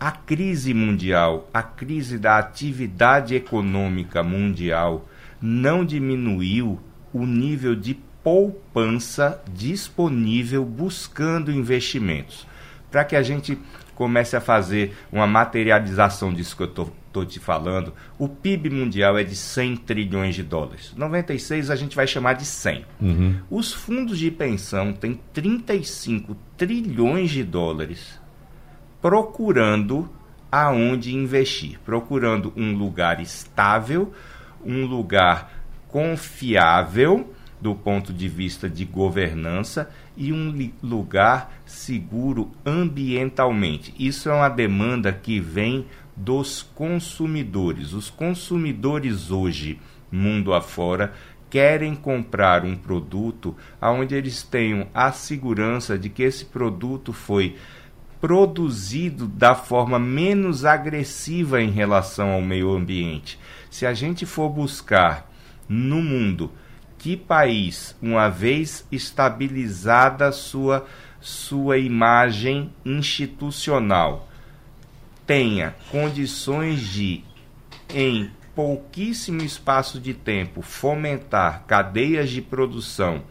S3: A crise mundial, a crise da atividade econômica mundial não diminuiu o nível de poupança disponível buscando investimentos. Para que a gente comece a fazer uma materialização disso que eu estou te falando, o PIB mundial é de 100 trilhões de dólares. 96 a gente vai chamar de 100. Uhum. Os fundos de pensão têm 35 trilhões de dólares procurando aonde investir, procurando um lugar estável, um lugar confiável do ponto de vista de governança e um lugar seguro ambientalmente. Isso é uma demanda que vem dos consumidores. Os consumidores hoje, mundo afora, querem comprar um produto onde eles tenham a segurança de que esse produto foi produzido da forma menos agressiva em relação ao meio ambiente. Se a gente for buscar no mundo que país, uma vez estabilizada sua, sua imagem institucional, tenha condições de, em pouquíssimo espaço de tempo, fomentar cadeias de produção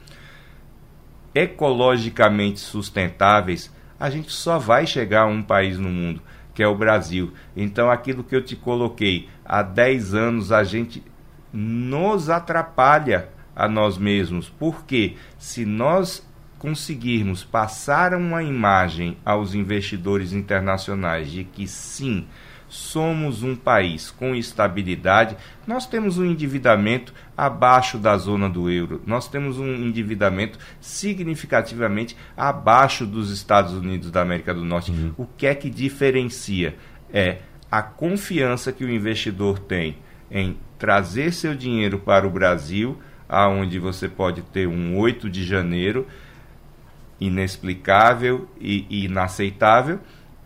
S3: ecologicamente sustentáveis, a gente só vai chegar a um país no mundo, que é o Brasil. Então, aquilo que eu te coloquei, há 10 anos a gente nos atrapalha a nós mesmos, porque se nós conseguirmos passar uma imagem aos investidores internacionais de que sim, somos um país com estabilidade, nós temos um endividamento abaixo da zona do euro, nós temos um endividamento significativamente abaixo dos Estados Unidos da América do Norte. Uhum. O que é que diferencia? É a confiança que o investidor tem em trazer seu dinheiro para o Brasil aonde você pode ter um 8 de janeiro inexplicável e inaceitável,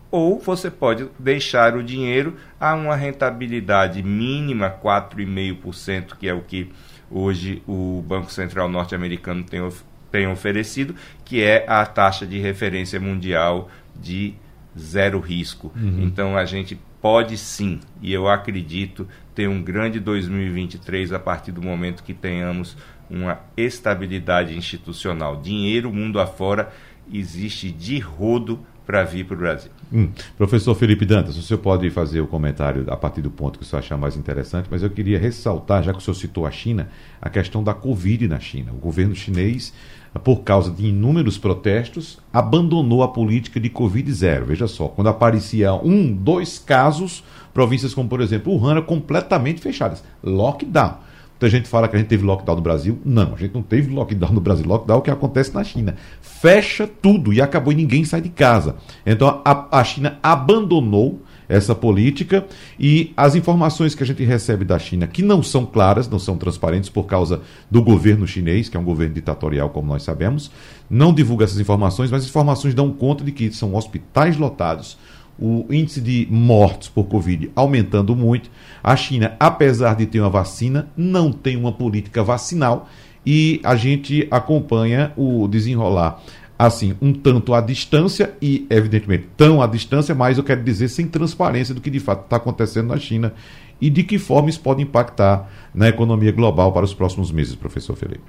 S3: ou você pode deixar o dinheiro a uma rentabilidade mínima 4,5%, que é o que hoje o Banco Central norte-americano tem, of tem oferecido, que é a taxa de referência mundial de zero risco. Uhum. Então a gente pode sim, e eu acredito, ter um grande 2023 a partir do momento que tenhamos uma estabilidade institucional. Dinheiro mundo afora existe de rodo para vir para o Brasil.
S2: Hum. Professor Felipe Dantas, o senhor pode fazer o comentário a partir do ponto que o senhor achar mais interessante, mas eu queria ressaltar, já que o senhor citou a China, a questão da Covid na China. O governo chinês por causa de inúmeros protestos, abandonou a política de Covid zero. Veja só, quando aparecia um, dois casos, províncias como, por exemplo, Wuhan, completamente fechadas. Lockdown. Muita gente fala que a gente teve lockdown no Brasil. Não, a gente não teve lockdown no Brasil. Lockdown é o que acontece na China. Fecha tudo e acabou e ninguém sai de casa. Então a, a China abandonou essa política e as informações que a gente recebe da China, que não são claras, não são transparentes por causa do governo chinês, que é um governo ditatorial, como nós sabemos, não divulga essas informações, mas as informações dão conta de que são hospitais lotados, o índice de mortes por Covid aumentando muito. A China, apesar de ter uma vacina, não tem uma política vacinal e a gente acompanha o desenrolar assim, um tanto à distância e, evidentemente, tão à distância, mas eu quero dizer sem transparência do que de fato está acontecendo na China e de que forma isso pode impactar na economia global para os próximos meses, professor Felipe.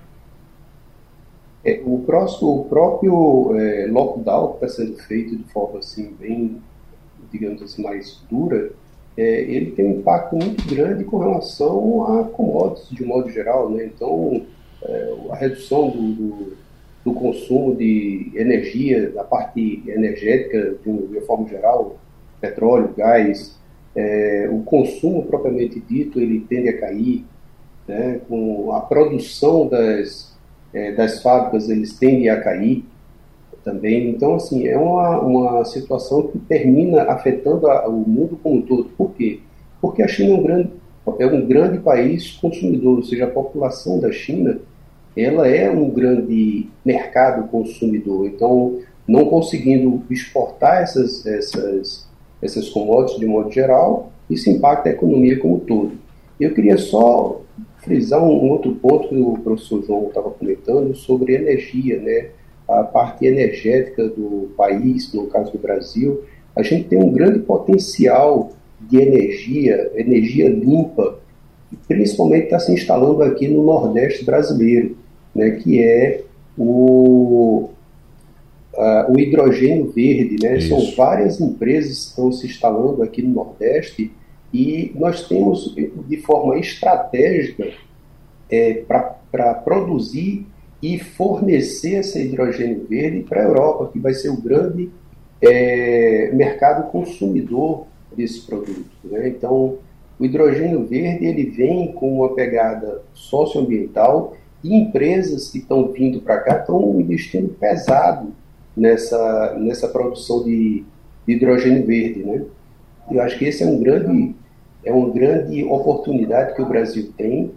S4: É, o, próximo, o próprio é, lockdown que está sendo feito de forma assim bem, digamos assim, mais dura, é, ele tem um impacto muito grande com relação a commodities de modo geral, né? Então, é, a redução do, do do consumo de energia, da parte energética de uma forma geral, petróleo, gás, é, o consumo propriamente dito ele tende a cair, né, com a produção das, é, das fábricas eles tendem a cair também. Então, assim, é uma, uma situação que termina afetando a, o mundo como um todo. Por quê? Porque a China é um grande, é um grande país consumidor, ou seja, a população da China ela é um grande mercado consumidor. Então, não conseguindo exportar essas, essas, essas commodities de modo geral, isso impacta a economia como um todo. Eu queria só frisar um, um outro ponto que o professor João estava comentando sobre energia, né? A parte energética do país, no caso do Brasil. A gente tem um grande potencial de energia, energia limpa, principalmente está se instalando aqui no Nordeste brasileiro né, que é o, uh, o hidrogênio verde. Né? São várias empresas que estão se instalando aqui no Nordeste e nós temos, de forma estratégica, é, para produzir e fornecer esse hidrogênio verde para a Europa, que vai ser o grande é, mercado consumidor desse produto. Né? Então, o hidrogênio verde ele vem com uma pegada socioambiental e empresas que estão vindo para cá estão investindo pesado nessa, nessa produção de, hidrogênio verde, né? Eu acho que esse é um grande é uma grande oportunidade que o Brasil tem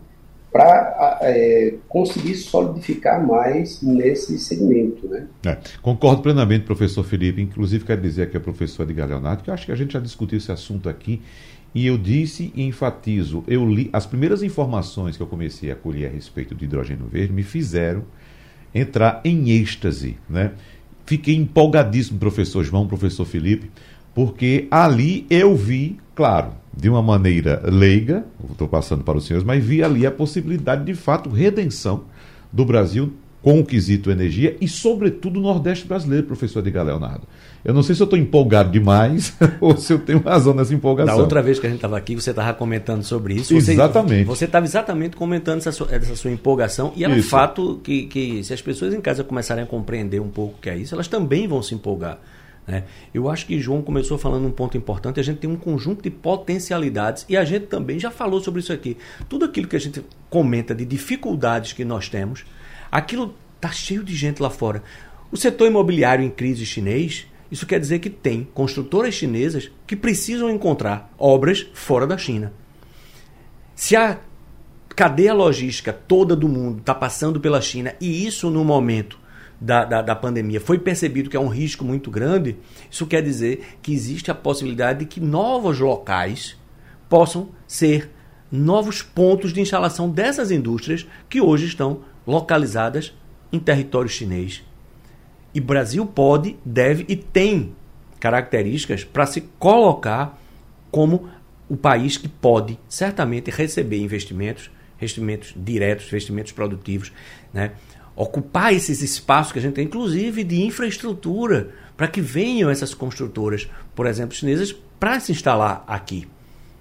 S4: para é, conseguir solidificar mais nesse segmento. Né?
S2: É, concordo plenamente, professor Felipe. Inclusive, quero dizer aqui ao professor Edgar Leonardo que eu acho que a gente já discutiu esse assunto aqui. E eu disse e enfatizo, eu li as primeiras informações que eu comecei a colher a respeito do hidrogênio verde me fizeram entrar em êxtase, né? Fiquei empolgadíssimo, professor João, professor Felipe, porque ali eu vi, claro, de uma maneira leiga, estou passando para os senhores, mas vi ali a possibilidade de fato redenção do Brasil com o quesito energia e, sobretudo, o Nordeste brasileiro, professor Edgar Leonardo. Eu não sei se eu estou empolgado demais <laughs> ou se eu tenho razão nessa empolgação.
S5: Da outra vez que a gente estava aqui, você estava comentando sobre isso.
S2: Você, exatamente.
S5: Você estava exatamente comentando essa sua, essa sua empolgação e é um fato que, que, se as pessoas em casa começarem a compreender um pouco o que é isso, elas também vão se empolgar. Né? Eu acho que João começou falando um ponto importante. A gente tem um conjunto de potencialidades e a gente também já falou sobre isso aqui. Tudo aquilo que a gente comenta de dificuldades que nós temos, aquilo está cheio de gente lá fora. O setor imobiliário em crise chinês, isso quer dizer que tem construtoras chinesas que precisam encontrar obras fora da China. Se a cadeia logística toda do mundo está passando pela China e isso no momento da, da, da, pandemia foi percebido que é um risco muito grande, isso quer dizer que existe a possibilidade de que novos locais possam ser novos pontos de instalação dessas indústrias que hoje estão localizadas em território chinês. E Brasil pode, deve e tem características para se colocar como o país que pode certamente receber investimentos, investimentos diretos, investimentos produtivos, né? Ocupar esses espaços que a gente tem, inclusive de infraestrutura, para que venham essas construtoras, por exemplo, chinesas, para se instalar aqui.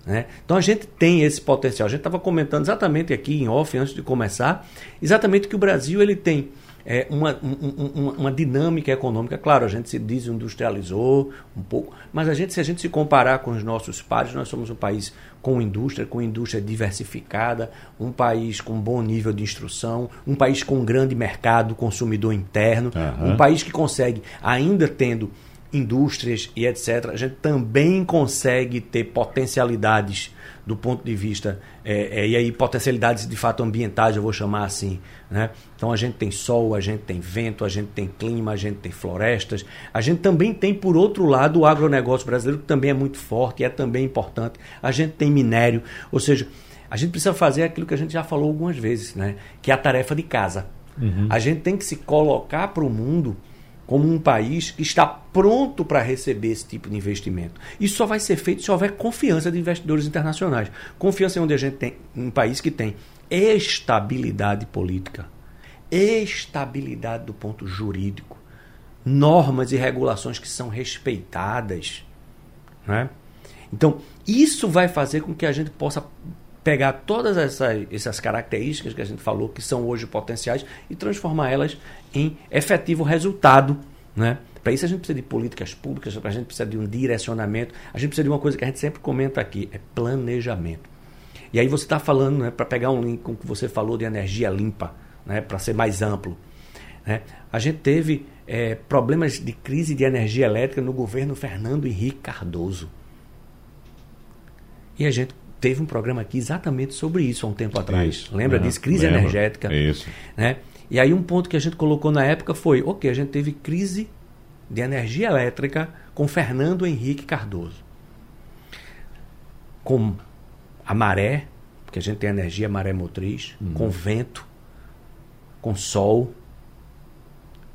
S5: Né? Então a gente tem esse potencial. A gente estava comentando exatamente aqui em off, antes de começar, exatamente que o Brasil ele tem é, uma, um, uma dinâmica econômica. Claro, a gente se desindustrializou um pouco, mas a gente, se a gente se comparar com os nossos pares, nós somos um país com indústria, com indústria diversificada, um país com bom nível de instrução, um país com um grande mercado consumidor interno, uhum. um país que consegue, ainda tendo indústrias e etc., a gente também consegue ter potencialidades do ponto de vista, é, é, e aí potencialidades de fato ambientais, eu vou chamar assim. Né? Então a gente tem sol, a gente tem vento, a gente tem clima, a gente tem florestas. A gente também tem, por outro lado, o agronegócio brasileiro, que também é muito forte e é também importante. A gente tem minério, ou seja, a gente precisa fazer aquilo que a gente já falou algumas vezes, né? que é a tarefa de casa. Uhum. A gente tem que se colocar para o mundo como um país que está pronto para receber esse tipo de investimento. Isso só vai ser feito se houver confiança de investidores internacionais. Confiança em onde a gente tem um país que tem estabilidade política, estabilidade do ponto jurídico, normas e regulações que são respeitadas. Né? Então, isso vai fazer com que a gente possa pegar todas essas, essas características que a gente falou, que são hoje potenciais, e transformar elas em efetivo resultado. Né? Para isso a gente precisa de políticas públicas, a gente precisa de um direcionamento, a gente precisa de uma coisa que a gente sempre comenta aqui, é planejamento. E aí você está falando, né, para pegar um link com o que você falou de energia limpa, né, para ser mais amplo. Né? A gente teve é, problemas de crise de energia elétrica no governo Fernando Henrique Cardoso. E a gente teve um programa aqui exatamente sobre isso há um tempo atrás. Isso, Lembra disso? Crise lembro, energética.
S2: Isso.
S5: Né? E aí um ponto que a gente colocou na época foi, ok, a gente teve crise de energia elétrica com Fernando Henrique Cardoso. Com a maré, porque a gente tem energia maré motriz, uhum. com vento, com sol,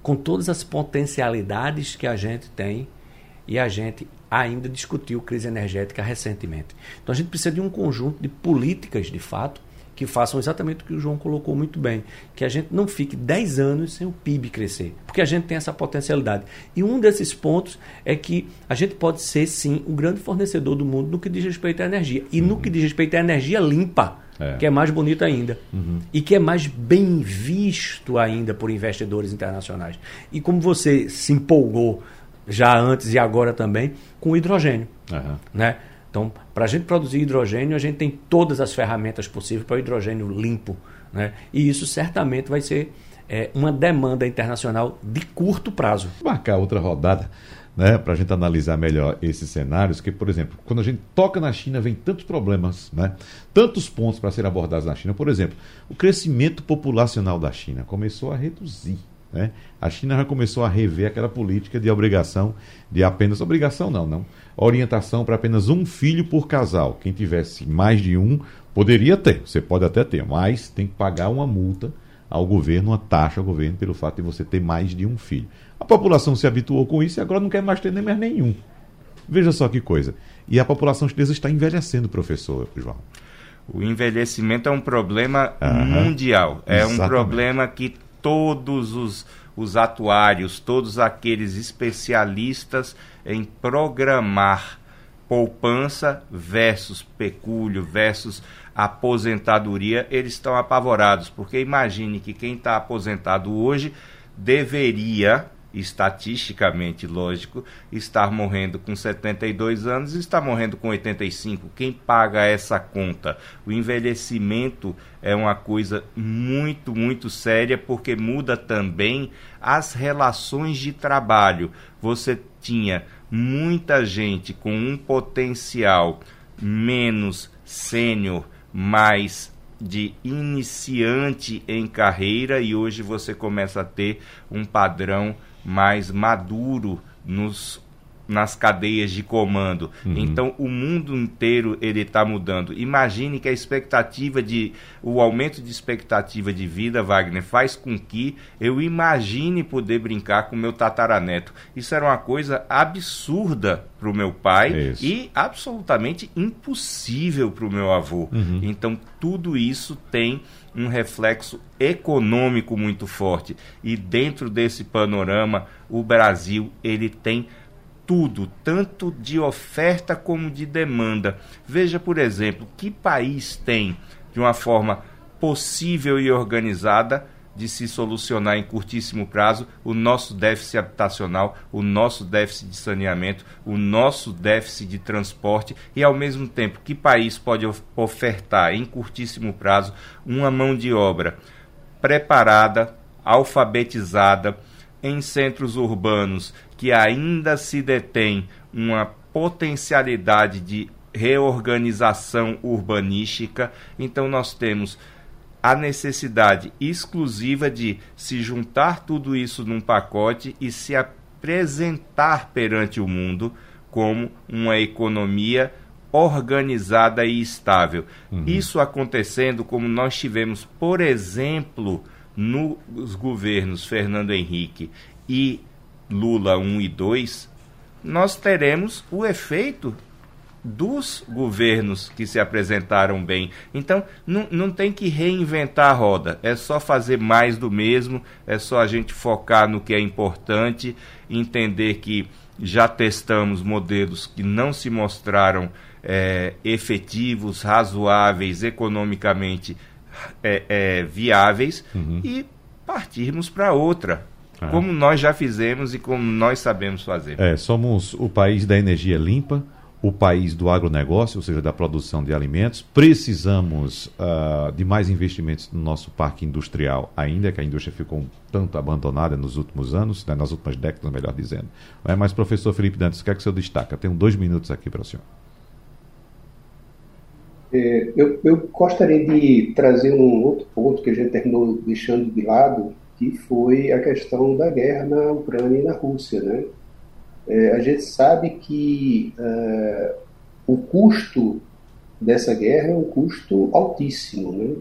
S5: com todas as potencialidades que a gente tem e a gente ainda discutiu crise energética recentemente. Então a gente precisa de um conjunto de políticas, de fato, que façam exatamente o que o João colocou muito bem, que a gente não fique 10 anos sem o PIB crescer, porque a gente tem essa potencialidade. E um desses pontos é que a gente pode ser, sim, o grande fornecedor do mundo no que diz respeito à energia. E uhum. no que diz respeito à energia limpa, é. que é mais bonita ainda. Uhum. E que é mais bem visto ainda por investidores internacionais. E como você se empolgou já antes e agora também, com hidrogênio. Uhum. Né? Então, para a gente produzir hidrogênio, a gente tem todas as ferramentas possíveis para o hidrogênio limpo. Né? E isso certamente vai ser é, uma demanda internacional de curto prazo.
S2: Marcar outra rodada né, para a gente analisar melhor esses cenários, que, por exemplo, quando a gente toca na China, vem tantos problemas, né, tantos pontos para serem abordados na China. Por exemplo, o crescimento populacional da China começou a reduzir. Né? A China já começou a rever aquela política de obrigação de apenas obrigação não, não. Orientação para apenas um filho por casal. Quem tivesse mais de um poderia ter, você pode até ter, mas tem que pagar uma multa ao governo, uma taxa ao governo pelo fato de você ter mais de um filho. A população se habituou com isso e agora não quer mais ter nem mais nenhum. Veja só que coisa. E a população chinesa está envelhecendo, professor João.
S3: O envelhecimento é um problema uhum. mundial. É Exatamente. um problema que todos os, os atuários, todos aqueles especialistas em programar poupança versus pecúlio versus aposentadoria, eles estão apavorados, porque imagine que quem está aposentado hoje deveria estatisticamente lógico, estar morrendo com 72 anos e estar morrendo com 85. Quem paga essa conta? O envelhecimento é uma coisa muito, muito séria porque muda também as relações de trabalho. Você tinha muita gente com um potencial menos sênior, mais de iniciante em carreira e hoje você começa a ter um padrão mais maduro nos nas cadeias de comando. Uhum. Então o mundo inteiro ele está mudando. Imagine que a expectativa de o aumento de expectativa de vida, Wagner, faz com que eu imagine poder brincar com meu tataraneto. Isso era uma coisa absurda para o meu pai isso. e absolutamente impossível para o meu avô. Uhum. Então tudo isso tem um reflexo econômico muito forte. E dentro desse panorama, o Brasil ele tem tudo, tanto de oferta como de demanda. Veja, por exemplo, que país tem, de uma forma possível e organizada, de se solucionar em curtíssimo prazo o nosso déficit habitacional, o nosso déficit de saneamento, o nosso déficit de transporte e, ao mesmo tempo, que país pode ofertar em curtíssimo prazo uma mão de obra preparada, alfabetizada, em centros urbanos que ainda se detém uma potencialidade de reorganização urbanística, então nós temos a necessidade exclusiva de se juntar tudo isso num pacote e se apresentar perante o mundo como uma economia organizada e estável. Uhum. Isso acontecendo como nós tivemos, por exemplo, nos governos Fernando Henrique e Lula 1 e 2, nós teremos o efeito dos governos que se apresentaram bem. Então, não, não tem que reinventar a roda, é só fazer mais do mesmo, é só a gente focar no que é importante, entender que já testamos modelos que não se mostraram é, efetivos, razoáveis, economicamente é, é, viáveis uhum. e partirmos para outra. É. Como nós já fizemos e como nós sabemos fazer.
S2: É, somos o país da energia limpa, o país do agronegócio, ou seja, da produção de alimentos. Precisamos uh, de mais investimentos no nosso parque industrial, ainda que a indústria ficou um tanto abandonada nos últimos anos, né, nas últimas décadas, melhor dizendo. É, mas, professor Felipe Dantas, o que é que o senhor destaca? Tenho dois minutos aqui para o senhor.
S4: É, eu, eu, gostaria de trazer um outro ponto que a gente terminou deixando de lado, que foi a questão da guerra na Ucrânia e na Rússia. Né? É, a gente sabe que é, o custo dessa guerra é um custo altíssimo. Né?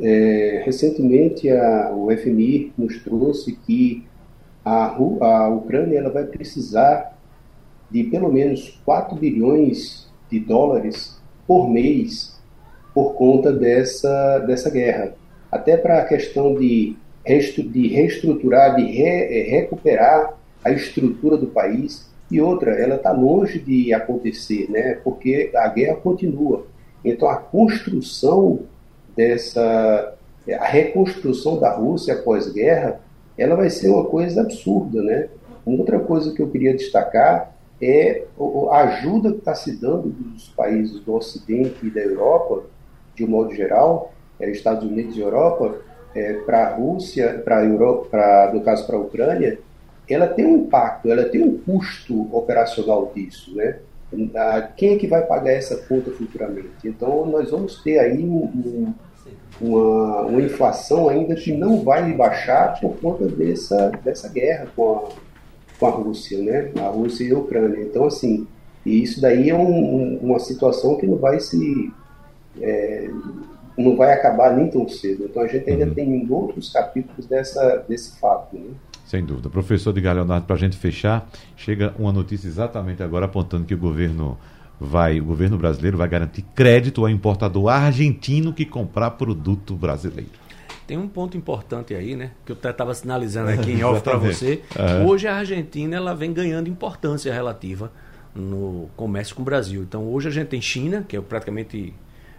S4: É, recentemente, a, o FMI nos trouxe que a, a Ucrânia ela vai precisar de pelo menos 4 bilhões de dólares por mês por conta dessa, dessa guerra. Até para a questão de de reestruturar, de re, é, recuperar a estrutura do país. E outra, ela está longe de acontecer, né? porque a guerra continua. Então, a construção dessa. A reconstrução da Rússia após guerra, ela vai ser uma coisa absurda. Né? Outra coisa que eu queria destacar é a ajuda que está se dando dos países do Ocidente e da Europa, de um modo geral, é, Estados Unidos e Europa, é, para a Rússia, para Europa, no caso para a Ucrânia, ela tem um impacto, ela tem um custo operacional disso, né? Quem é que vai pagar essa conta futuramente? Então, nós vamos ter aí um, uma, uma, inflação ainda que não vai baixar por conta dessa, dessa guerra com a, com a Rússia, né? A Rússia e a Ucrânia. Então, assim, e isso daí é um, um, uma situação que não vai se... É, não vai acabar nem tão cedo. Então, a gente ainda uhum. tem outros capítulos dessa, desse fato, né?
S2: Sem dúvida. Professor de Leonardo, para a gente fechar, chega uma notícia exatamente agora apontando que o governo vai, o governo brasileiro vai garantir crédito ao importador argentino que comprar produto brasileiro.
S5: Tem um ponto importante aí, né? Que eu estava sinalizando aqui em off <laughs> para você. Uhum. Hoje a Argentina ela vem ganhando importância relativa no comércio com o Brasil. Então hoje a gente tem China, que é praticamente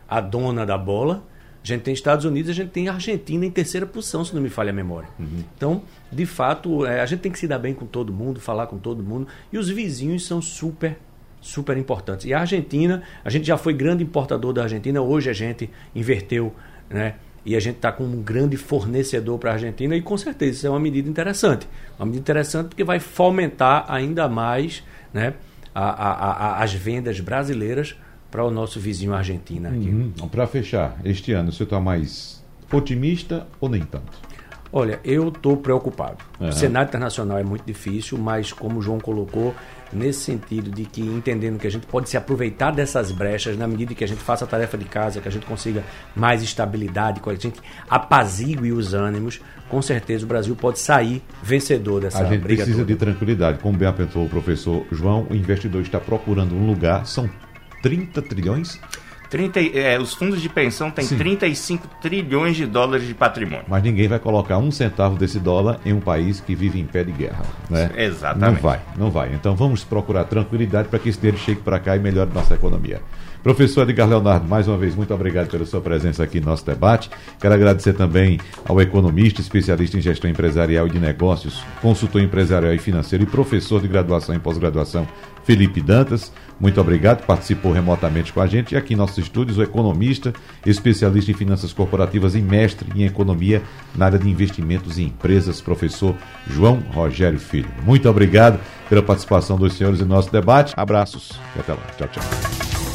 S5: a dona da bola, a gente tem Estados Unidos, a gente tem Argentina em terceira posição, se não me falha a memória. Uhum. Então, de fato, é, a gente tem que se dar bem com todo mundo, falar com todo mundo. E os vizinhos são super, super importantes. E a Argentina, a gente já foi grande importador da Argentina, hoje a gente inverteu, né? E a gente está com um grande fornecedor para a Argentina e com certeza isso é uma medida interessante. Uma medida interessante porque vai fomentar ainda mais né, a, a, a, as vendas brasileiras para o nosso vizinho Argentina. Uhum.
S2: Para fechar, este ano você está mais otimista ou nem tanto?
S5: Olha, eu estou preocupado. Uhum. O cenário internacional é muito difícil, mas como o João colocou, nesse sentido de que entendendo que a gente pode se aproveitar dessas brechas na medida que a gente faça a tarefa de casa, que a gente consiga mais estabilidade, que a gente apazigue os ânimos, com certeza o Brasil pode sair vencedor dessa
S2: briga. A gente precisa
S5: toda.
S2: de tranquilidade. Como bem apontou o professor João, o investidor está procurando um lugar, são 30 trilhões?
S3: 30, é, os fundos de pensão têm Sim. 35 trilhões de dólares de patrimônio.
S2: Mas ninguém vai colocar um centavo desse dólar em um país que vive em pé de guerra. Né?
S3: Exatamente.
S2: Não vai, não vai. Então vamos procurar tranquilidade para que esse dinheiro chegue para cá e melhore nossa economia. Professor Edgar Leonardo, mais uma vez, muito obrigado pela sua presença aqui no nosso debate. Quero agradecer também ao economista, especialista em gestão empresarial e de negócios, consultor empresarial e financeiro e professor de graduação e pós-graduação, Felipe Dantas. Muito obrigado, participou remotamente com a gente. E aqui em nossos estúdios, o economista, especialista em finanças corporativas e mestre em economia na área de investimentos em empresas, professor João Rogério Filho. Muito obrigado pela participação dos senhores em nosso debate. Abraços e até lá. Tchau, tchau.